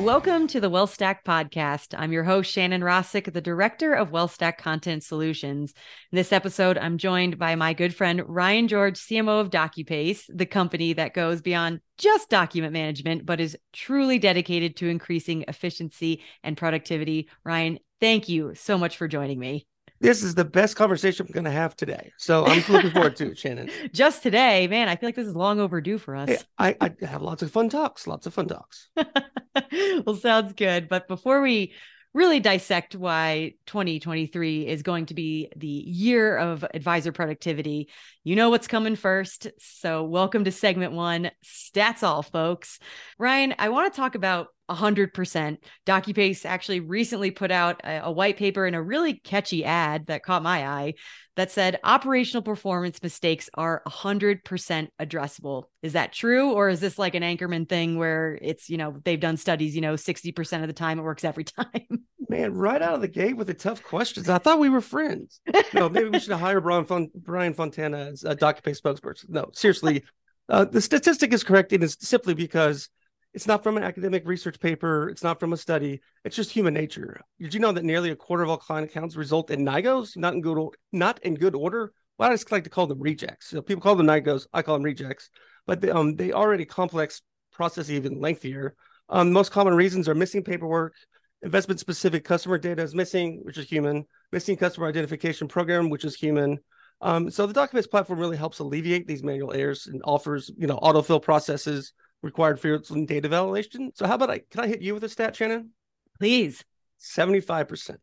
Welcome to the WealthStack podcast. I'm your host, Shannon Rossick, the director of WealthStack Content Solutions. In this episode, I'm joined by my good friend, Ryan George, CMO of DocuPace, the company that goes beyond just document management, but is truly dedicated to increasing efficiency and productivity. Ryan, thank you so much for joining me. This is the best conversation I'm going to have today. So I'm looking forward to it, Shannon. Just today, man, I feel like this is long overdue for us. Hey, I, I have lots of fun talks, lots of fun talks. well, sounds good. But before we really dissect why 2023 is going to be the year of advisor productivity. You know what's coming first. So, welcome to segment one Stats All, folks. Ryan, I want to talk about 100%. DocuPace actually recently put out a, a, white paper and a really catchy ad that caught my eye that said operational performance mistakes are 100% addressable. Is that true? Or is this like an Anchorman thing where it's, you know, they've done studies, you know, 60% of the time it works every time? Man, right out of the gate with the tough questions. I thought we were friends. No, maybe we should hire Brian, Fon- Brian Fontana as a DocuPace spokesperson. No, seriously. Uh, the statistic is correct. And it's simply because it's not from an academic research paper. It's not from a study. It's just human nature. Did you know that nearly a quarter of all client accounts result in NIGOs, not in good, not in good order? Well, I just like to call them rejects. So people call them NIGOs. I call them rejects, but they, um, they already complex process even lengthier. Um, most common reasons are missing paperwork, investment specific customer data is missing, which is human, missing customer identification program, which is human. Um, so the Documents platform really helps alleviate these manual errors and offers, you know, autofill processes required fields and data validation. So how about I can I hit you with a stat, Shannon? Please. 75%.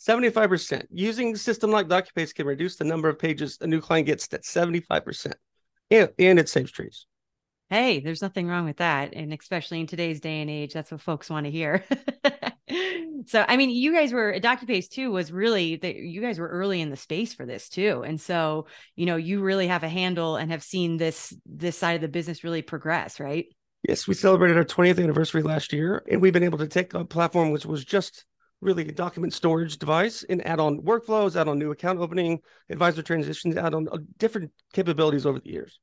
75%. Using system like DocuPace can reduce the number of pages a new client gets to 75%. And, and it saves trees. Hey, there's nothing wrong with that. And especially in today's day and age, that's what folks want to hear. so i mean you guys were docupace too was really that you guys were early in the space for this too. And so you know you really have a handle and have seen this this side of the business really progress right? Yes we celebrated our 20th anniversary last year and we've been able to take a platform which was just really a document storage device and add on workflows add on new account opening advisor transitions add on uh, different capabilities over the years.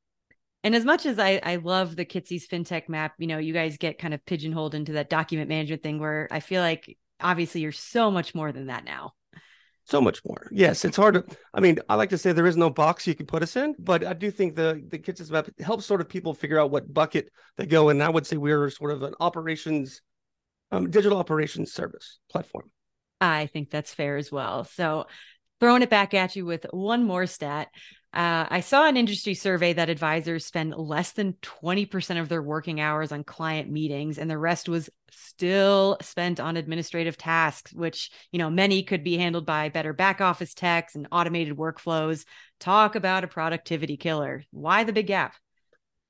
And as much as I, I love the Kitces's fintech map, you know, you guys get kind of pigeonholed into that document management thing where I feel like obviously you're so much more than that now. So much more. Yes, it's hard to. I mean, I like to say there is no box you can put us in, but I do think the the Kitces's map helps sort of people figure out what bucket they go in. I would say we're sort of an operations, um, digital operations service platform. I think that's fair as well. So, throwing it back at you with one more stat. Uh, I saw an industry survey that advisors spend less than 20% of their working hours on client meetings, and the rest was still spent on administrative tasks, which, you know, many could be handled by better back office techs and automated workflows. Talk about a productivity killer. Why the big gap?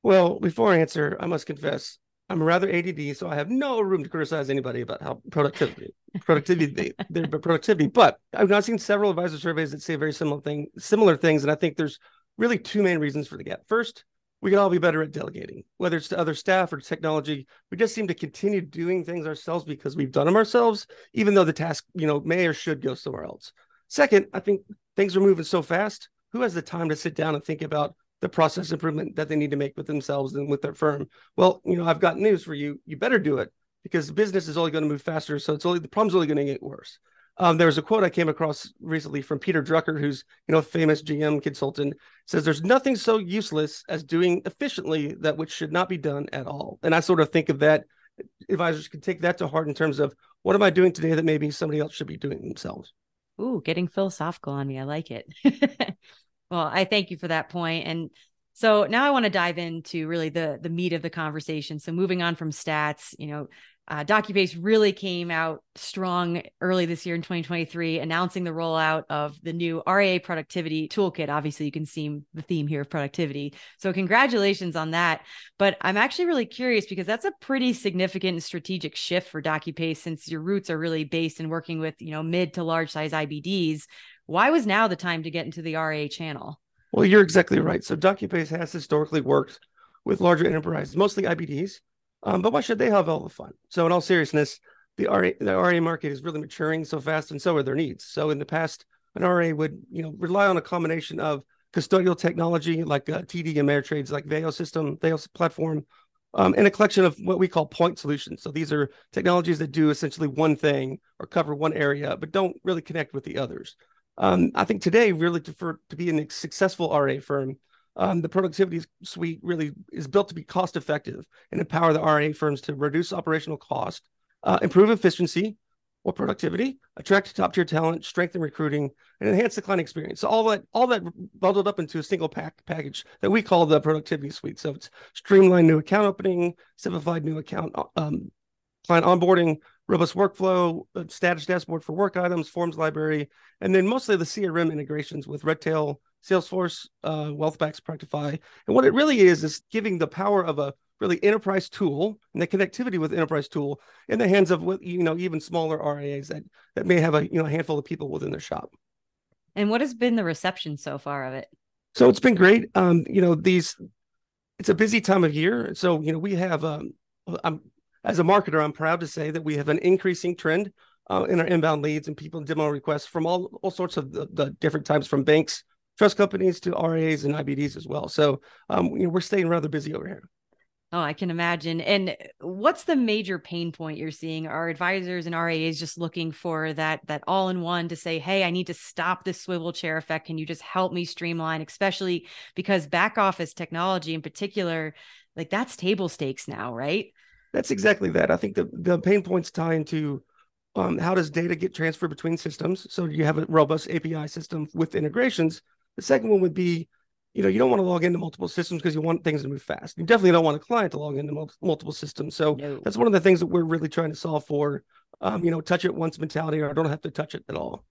Well, before I answer, I must confess I'm rather ADD, so I have no room to criticize anybody about how productivity, productivity, their productivity. But I've not seen several advisor surveys that say very similar thing, similar things, and I think there's really two main reasons for the gap. First, we can all be better at delegating, whether it's to other staff or technology. We just seem to continue doing things ourselves because we've done them ourselves, even though the task, you know, may or should go somewhere else. Second, I think things are moving so fast. Who has the time to sit down and think about the process improvement that they need to make with themselves and with their firm. Well, you know, I've got news for you. You better do it because business is only going to move faster. So it's only the problem's only going to get worse. Um, there was a quote I came across recently from Peter Drucker, who's you know a famous GM consultant, says there's nothing so useless as doing efficiently that which should not be done at all. And I sort of think of that advisors can take that to heart in terms of what am I doing today that maybe somebody else should be doing themselves. Ooh, getting philosophical on me. I like it. Well, I thank you for that point. And so now I want to dive into really the the meat of the conversation. So moving on from stats, you know, uh, DocuPace really came out strong early this year in 2023, announcing the rollout of the new RIA productivity toolkit. Obviously, you can see the theme here of productivity. So, congratulations on that. But I'm actually really curious because that's a pretty significant and strategic shift for DocuPace since your roots are really based in working with, you know, mid to large size IBDs. Why was now the time to get into the RIA channel? Well, you're exactly right. So DocuPace has historically worked with larger enterprises, mostly IBDs. Um, but why should they have all the fun? So, in all seriousness, the RA, the RA market is really maturing so fast, and so are their needs. So, in the past, an RA would you know rely on a combination of custodial technology like uh, TD Ameritrade's like Veo system, Veo platform, um, and a collection of what we call point solutions. So these are technologies that do essentially one thing or cover one area, but don't really connect with the others. Um, I think today, really, to, for, to be a successful RA firm, um, the productivity suite really is built to be cost effective and empower the RA firms to reduce operational cost, uh, improve efficiency, or productivity, attract top tier talent, strengthen recruiting, and enhance the client experience. So all that all that bundled up into a single pack package that we call the productivity suite. So it's streamlined new account opening, simplified new account um, client onboarding, robust workflow, status dashboard for work items, forms library, and then mostly the CRM integrations with Redtail, Salesforce, uh, Wealthbox, Practifi. And what it really is is giving the power of a really enterprise tool and the connectivity with enterprise tool in the hands of you know even smaller RAs that that may have a you know a handful of people within their shop. And what has been the reception so far of it? So it's been great. Um, you know, these it's a busy time of year. So, you know, we have um I'm as a marketer, I'm proud to say that we have an increasing trend uh, in our inbound leads and people demo requests from all, all sorts of the, the different types from banks, trust companies to RAs and IBDs as well. So um, you know, we're staying rather busy over here. Oh, I can imagine. And what's the major pain point you're seeing? Are advisors and RAs just looking for that that all in one to say, "Hey, I need to stop this swivel chair effect. Can you just help me streamline?" Especially because back office technology in particular, like that's table stakes now, right? That's exactly that. I think the the pain points tie into um, how does data get transferred between systems? So you have a robust API system with integrations. The second one would be you know, you don't want to log into multiple systems because you want things to move fast. You definitely don't want a client to log into mul- multiple systems. So no. that's one of the things that we're really trying to solve for. Um, you know, touch it once mentality, or I don't have to touch it at all.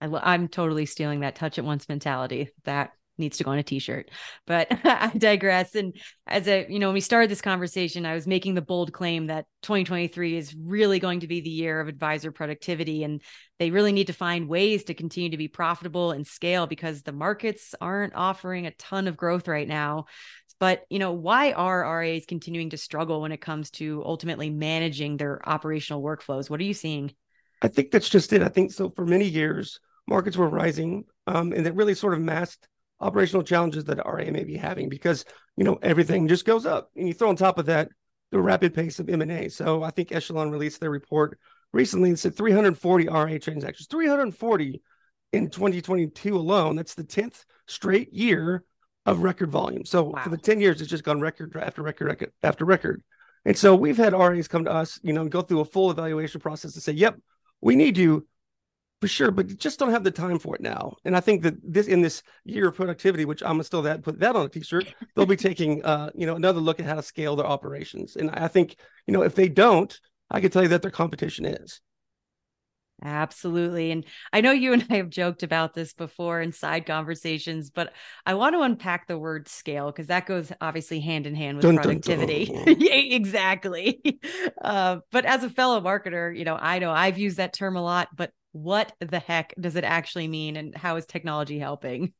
I, am totally stealing that touch it once mentality. That needs to go on a t-shirt. But i digress. And as a you know when we started this conversation i was making the bold claim that 2023 is really going to be the year of advisor productivity and they really need to find ways to continue to be profitable and scale because the markets aren't offering a ton of growth right now. But you know why are ras continuing to struggle when it comes to ultimately managing their operational workflows? What are you seeing? I think that's just it. I think so for many years markets were rising um, and it really sort of masked operational challenges that RA may be having because you know everything just goes up, and you throw on top of that the rapid pace of M&A. So I think Echelon released their report recently and said 340 RA transactions, 340 in 2022 alone. That's the 10th straight year of record volume. So wow. for the 10 years, it's just gone record after record, record after record. And so we've had RAs come to us, you know, go through a full evaluation process and say, yep, we need you for sure, but just don't have the time for it now. And I think that this in this year of productivity, which I'm still that put that on a t-shirt, they'll be taking uh, you know, another look at how to scale their operations. And I think, you know, if they don't, I can tell you that their competition is. Absolutely. And I know you and I have joked about this before in side conversations, but I want to unpack the word scale because that goes obviously hand in hand with dun, productivity. Dun, dun. yeah, exactly. Uh, but as a fellow marketer, you know, I know I've used that term a lot, but what the heck does it actually mean and how is technology helping?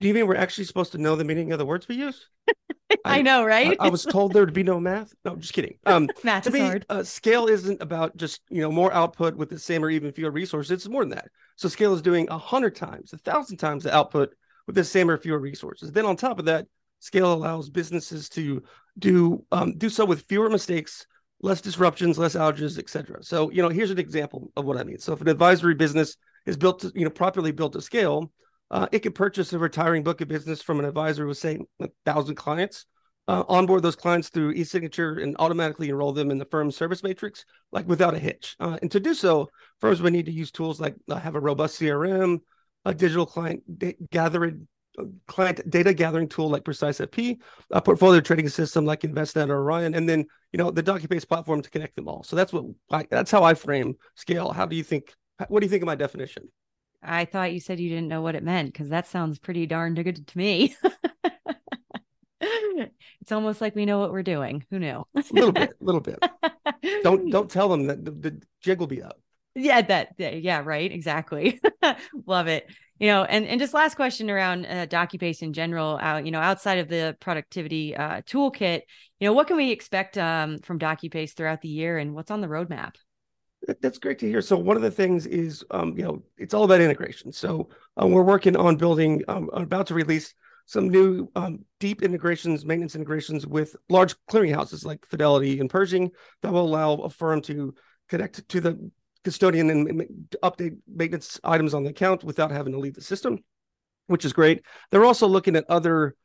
Do you mean we're actually supposed to know the meaning of the words we use? I, I, know, right? I, I, was told there would be no math. No, just kidding. Um, math to is me, hard. Uh, scale isn't about just you know more output with the same or even fewer resources. It's more than that. So scale is doing a hundred times, a thousand times the output with the same or fewer resources. Then on top of that, scale allows businesses to do um, do so with fewer mistakes less disruptions, less outages, etc. So, you know, here's an example of what I mean. So, if an advisory business is built to, you know, properly built to scale, uh, it could purchase a retiring book of business from an advisor with, say, a thousand clients, uh, onboard those clients through e-signature and automatically enroll them in the firm's service matrix, like without a hitch. Uh, and to do so, firms would need to use tools like uh, have a robust CRM, a digital client gathering client data gathering tool like PreciseFP, a portfolio trading system like Envestnet or Orion, and then you know the DocuPace platform to connect them all. So that's what I, that's how I frame scale. How do you think? What do you think of my definition? I thought you said you didn't know what it meant because that sounds pretty darn good to me. it's almost like we know what we're doing. Who knew? a little bit, a little bit. Don't don't tell them that the, the jig will be up. Yeah, that yeah, right, exactly. Love it you know and and just last question around uh, docupace in general uh, you know outside of the productivity uh, toolkit you know what can we expect um, from docupace throughout the year and what's on the roadmap? That's great to hear. So one of the things is um, you know it's all about integration. So uh, we're working on building um, about to release some new um, deep integrations, maintenance integrations with large clearinghouses like Fidelity and Pershing that will allow a firm to connect to the custodian and update maintenance items on the account without having to leave the system, which is great. They're also looking at other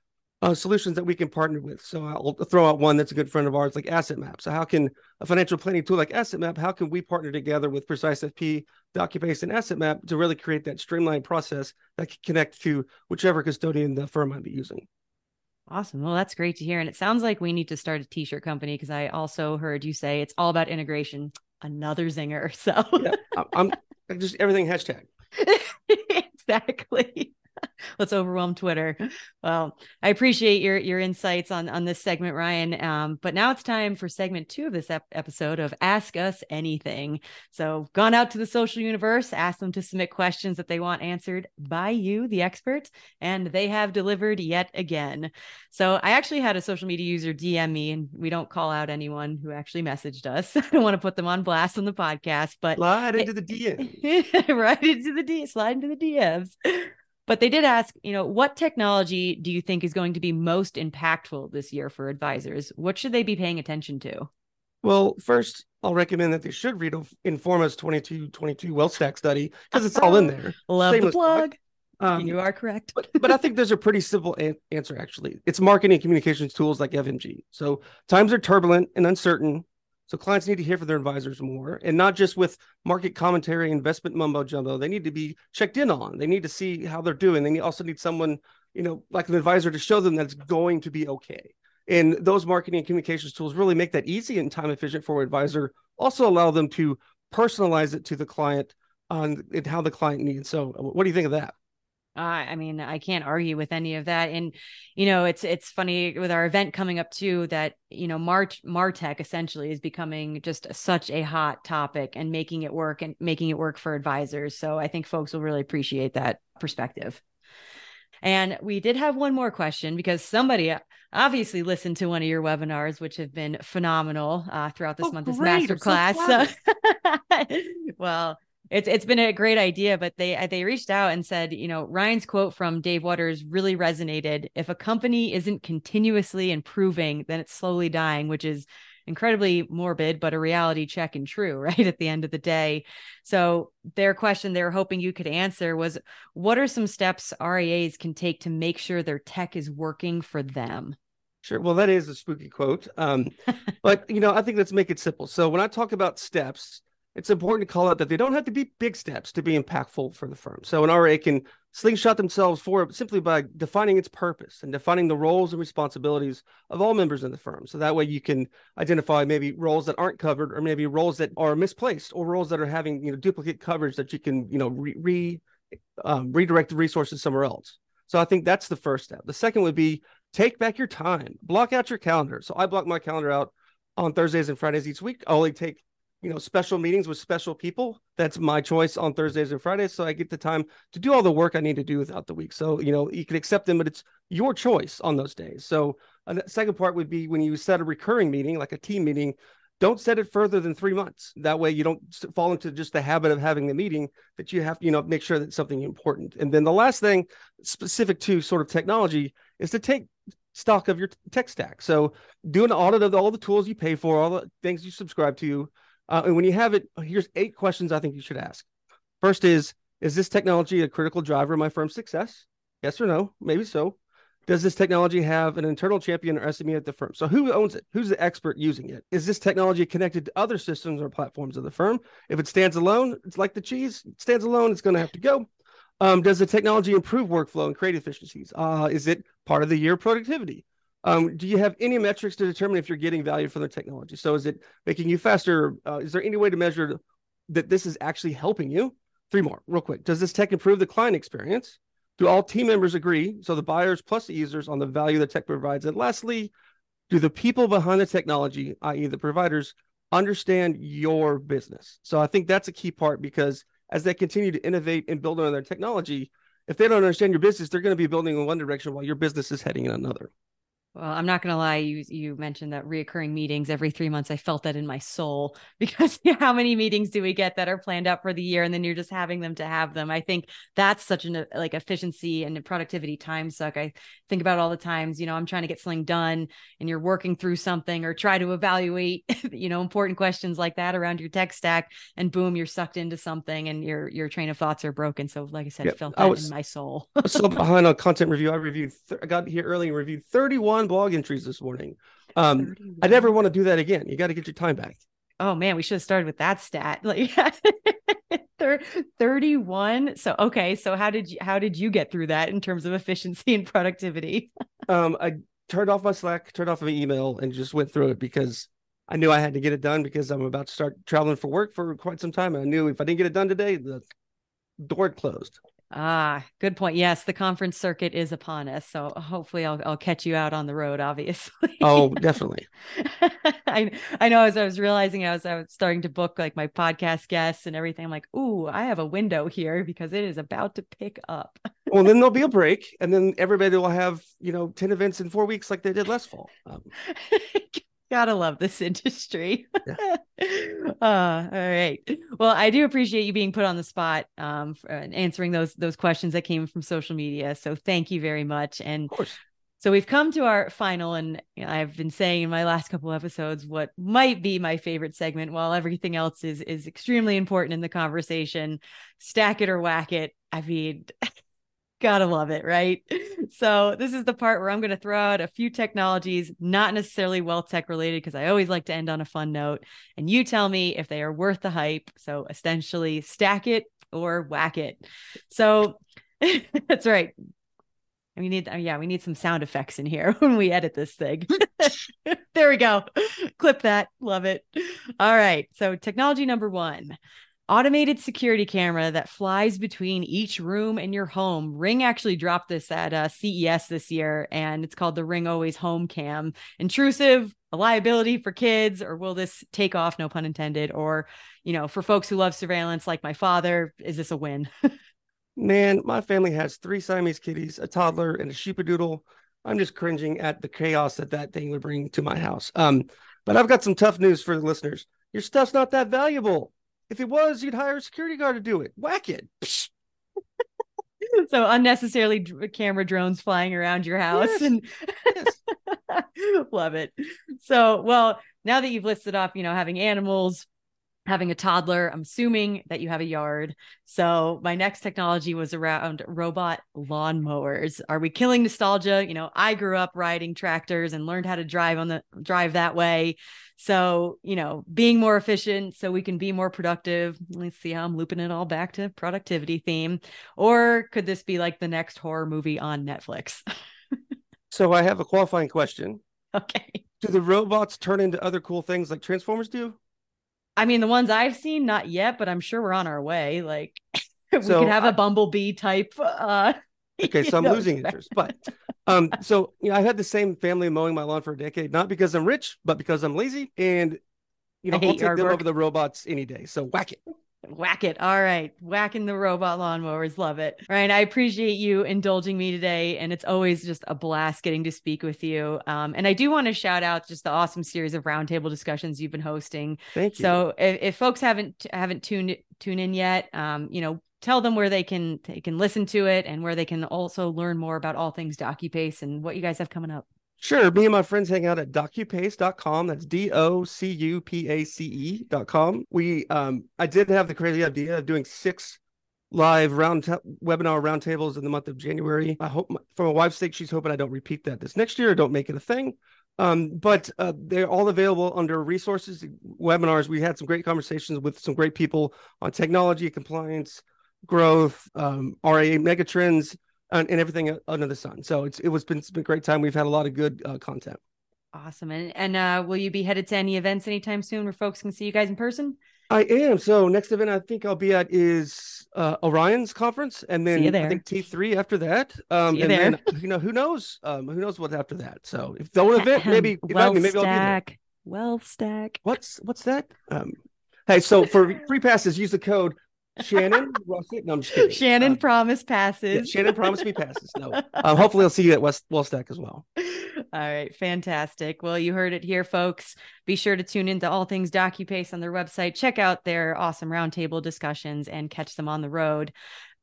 uh, solutions that we can partner with. So I'll throw out one that's a good friend of ours, like Asset Map. So how can a financial planning tool like Asset Map, how can we partner together with Precise FP, DocuPace, and Asset Map to really create that streamlined process that can connect to whichever custodian the firm might be using? Awesome. Well, that's great to hear. And it sounds like we need to start a t-shirt company because I also heard you say it's all about integration. Another zinger. So yeah, I'm, I'm just everything hashtag. exactly. let's overwhelm Twitter. Well, I appreciate your your insights on on this segment, Ryan. Um, but now it's time for segment two of this ep- episode of Ask Us Anything. So, gone out to the social universe, asked them to submit questions that they want answered by you, the expert, and they have delivered yet again. So, I actually had a social media user DM me, and we don't call out anyone who actually messaged us. I don't want to put them on blast on the podcast, but slide into the DM, right into the D, slide into the DMs. But they did ask, you know, what technology do you think is going to be most impactful this year for advisors? What should they be paying attention to? Well, first, I'll recommend that they should read Informa's 2222 Wealth Stack study because it's all in there. Love Shameless the plug. Um, you are correct. but, but I think there's a pretty simple an- answer, actually. It's marketing communications tools like FMG. So times are turbulent and uncertain. So clients need to hear from their advisors more and not just with market commentary, investment mumbo jumbo. They need to be checked in on. They need to see how they're doing. They also need someone, you know, like an advisor to show them that's going to be okay. And those marketing and communications tools really make that easy and time efficient for an advisor. Also allow them to personalize it to the client on how the client needs. So uh, what do you think of that? Uh, I mean, I can't argue with any of that. And you know, it's it's funny with our event coming up too that you know, Mart Martech essentially is becoming just such a hot topic and making it work and making it work for advisors. So I think folks will really appreciate that perspective. And we did have one more question because somebody obviously listened to one of your webinars, which have been phenomenal uh, throughout this oh, month's masterclass. So, well, it's it's been a great idea but they they reached out and said you know ryan's quote from dave waters really resonated if a company isn't continuously improving then it's slowly dying which is incredibly morbid but a reality check and true right at the end of the day so their question they were hoping you could answer was what are some steps reas can take to make sure their tech is working for them Sure. Well, that is a spooky quote. Um, but you know, I think let's make it simple. So when I talk about steps, it's important to call out that they don't have to be big steps to be impactful for the firm. So an RA can slingshot themselves forward simply by defining its purpose and defining the roles and responsibilities of all members in the firm. So that way you can identify maybe roles that aren't covered or maybe roles that are misplaced or roles that are having you know duplicate coverage that you can you know re, re um, redirect the resources somewhere else. So I think that's the first step. The second would be take back your time, block out your calendar. So I block my calendar out on Thursdays and Fridays each week. I only take you know special meetings with special people. That's my choice on thursdays and fridays so i get the time to do all the work i need to do without the week. So you know you can accept them but it's your choice on those days. So a second part would be when you set a recurring meeting like a team meeting don't set it further than three months. That way you don't fall into just the habit of having the meeting that you have you know make sure that something important. And then the last thing specific to sort of technology is to take stock of your tech stack. So do an audit of all the tools you pay for all the things you subscribe to uh, and when you have it, here's eight questions I think you should ask. First is Is this technology a critical driver of my firm's success? Yes or no? Maybe so. Does this technology have an internal champion or SME at the firm? So, who owns it? Who's the expert using it? Is this technology connected to other systems or platforms of the firm? If it stands alone, it's like the cheese, it stands alone, it's going to have to go. Um, does the technology improve workflow and create efficiencies? Uh, is it part of the year productivity? Um, do you have any metrics to determine if you're getting value from the technology? So is it making you faster? Uh, is there any way to measure that this is actually helping you? Three more, real quick. Does this tech improve the client experience? Do all team members agree? So the buyers plus the users on the value the tech provides. And lastly, do the people behind the technology, i.e., the providers, understand your business? So I think that's a key part because as they continue to innovate and build on their technology, if they don't understand your business, they're going to be building in one direction while your business is heading in another. Well, I'm not going to lie. You you mentioned that reoccurring meetings every three months. I felt that in my soul because how many meetings do we get that are planned out for the year, and then you're just having them to have them? I think that's such an like efficiency and productivity time suck. I think about all the times, you know, I'm trying to get something done, and you're working through something or try to evaluate, you know, important questions like that around your tech stack, and boom, you're sucked into something, and your your train of thoughts are broken. So, like I said, I felt that was, in my soul. so behind on content review, I reviewed. Th- I got here early and reviewed 31 blog entries this morning. Um, I never want to do that again. You got to get your time back. Oh man, we should have started with that stat. Like 31. So okay, so how did you how did you get through that in terms of efficiency and productivity? um, I turned off my Slack, turned off my email, and just went through it because I knew I had to get it done because I'm about to start traveling for work for quite some time. And I knew if I didn't get it done today, the door closed. Ah, good point. Yes, the conference circuit is upon us. So hopefully I'll I'll catch you out on the road, obviously. Oh, definitely. I I know as I was realizing as I was starting to book like my podcast guests and everything, I'm like, ooh, I have a window here because it is about to pick up. well, then there'll be a break, and then everybody will have, you know, 10 events in four weeks like they did last fall. Um, Gotta love this industry. Yeah. uh, all right. Well, I do appreciate you being put on the spot um, and answering those those questions that came from social media. So thank you very much. And so we've come to our final, and you know, I've been saying in my last couple episodes what might be my favorite segment, while everything else is is extremely important in the conversation. Stack it or whack it. I mean. Gotta love it, right? So, this is the part where I'm going to throw out a few technologies, not necessarily wealth tech related, because I always like to end on a fun note. And you tell me if they are worth the hype. So, essentially, stack it or whack it. So, that's right. We need, uh, yeah, we need some sound effects in here when we edit this thing. there we go. Clip that. Love it. All right. So, technology number one automated security camera that flies between each room in your home. Ring actually dropped this at uh, CES this year, and it's called the Ring Always Home Cam. Intrusive, a liability for kids, or will this take off? No pun intended. Or, you know, for folks who love surveillance like my father, is this a win? Man, my family has three Siamese kitties, a toddler, and a sheepadoodle. I'm just cringing at the chaos that that thing would bring to my house. Um, but I've got some tough news for the listeners. Your stuff's not that valuable. If it was, you'd hire a security guard to do it. Whack it. so unnecessarily camera drones flying around your house yes. and yes. love it. So, well, now that you've listed off, you know, having animals, having a toddler. I'm assuming that you have a yard. So my next technology was around robot lawnmowers. Are we killing nostalgia? You know, I grew up riding tractors and learned how to drive on the drive that way. So, you know, being more efficient so we can be more productive. Let's see how I'm looping it all back to productivity theme. Or could this be like the next horror movie on Netflix? so I have a qualifying question. Okay. Do the robots turn into other cool things like Transformers do? I mean, the ones I've seen, not yet, but I'm sure we're on our way. Like we so could have I, a bumblebee type. Uh, okay, so I'm know, losing interest. But um, so you know, I've had the same family mowing my lawn for a decade, not because I'm rich, but because I'm lazy. And you know, I'll take them work. over the robots any day. So whack it. Whack it. All right. Whacking the robot lawnmowers. Love it. Ryan, I appreciate you indulging me today. And it's always just a blast getting to speak with you. Um, and I do want to shout out just the awesome series of roundtable discussions you've been hosting. Thank you. So if, if folks haven't haven't tuned tuned in yet, um, you know, tell them where they can they can listen to it and where they can also learn more about all things DocuPace and what you guys have coming up. Sure. Me and my friends hang out at docupace.com. That's D O C U P A C E.com. We, um, I did have the crazy idea of doing six live round t- webinar roundtables in the month of January. I hope, my, for my wife's sake, she's hoping I don't repeat that this next year don't make it a thing. Um, but uh, they're all available under resources, webinars. We had some great conversations with some great people on technology, compliance, growth, um, RIA megatrends, and, and everything under the sun. So it's it was been it's been a great time. We've had a lot of good uh, content. Awesome. And and uh, will you be headed to any events anytime soon where folks can see you guys in person? I am. So next event I think I'll be at is uh, Orion's conference, and then I think T three after that. Um, and there. then you know who knows, um, who knows what's after that. So if the one event, maybe well me, maybe stack. I'll be there. WealthStack. What's what's that? Um, hey, so for free passes, use the code Shannon, Russet. No, I'm just kidding. Shannon Um, promise yeah, passes. Shannon promised me passes. No, um, hopefully I'll see you at West WealthStack as well. All right, fantastic. Well, you heard it here, folks. Be sure to tune into all things DocuPace on their website. Check out their awesome roundtable discussions and catch them on the road.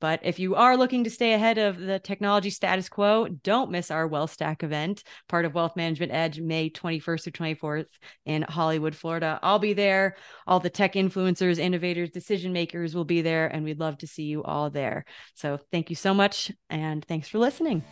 But if you are looking to stay ahead of the technology status quo, don't miss our WealthStack event, part of Wealth Management Edge, May 21st through 24th in Hollywood, Florida. I'll be there. All the tech influencers, innovators, decision makers will be there, and we'd love to see you all there. So thank you so much, and thanks for listening.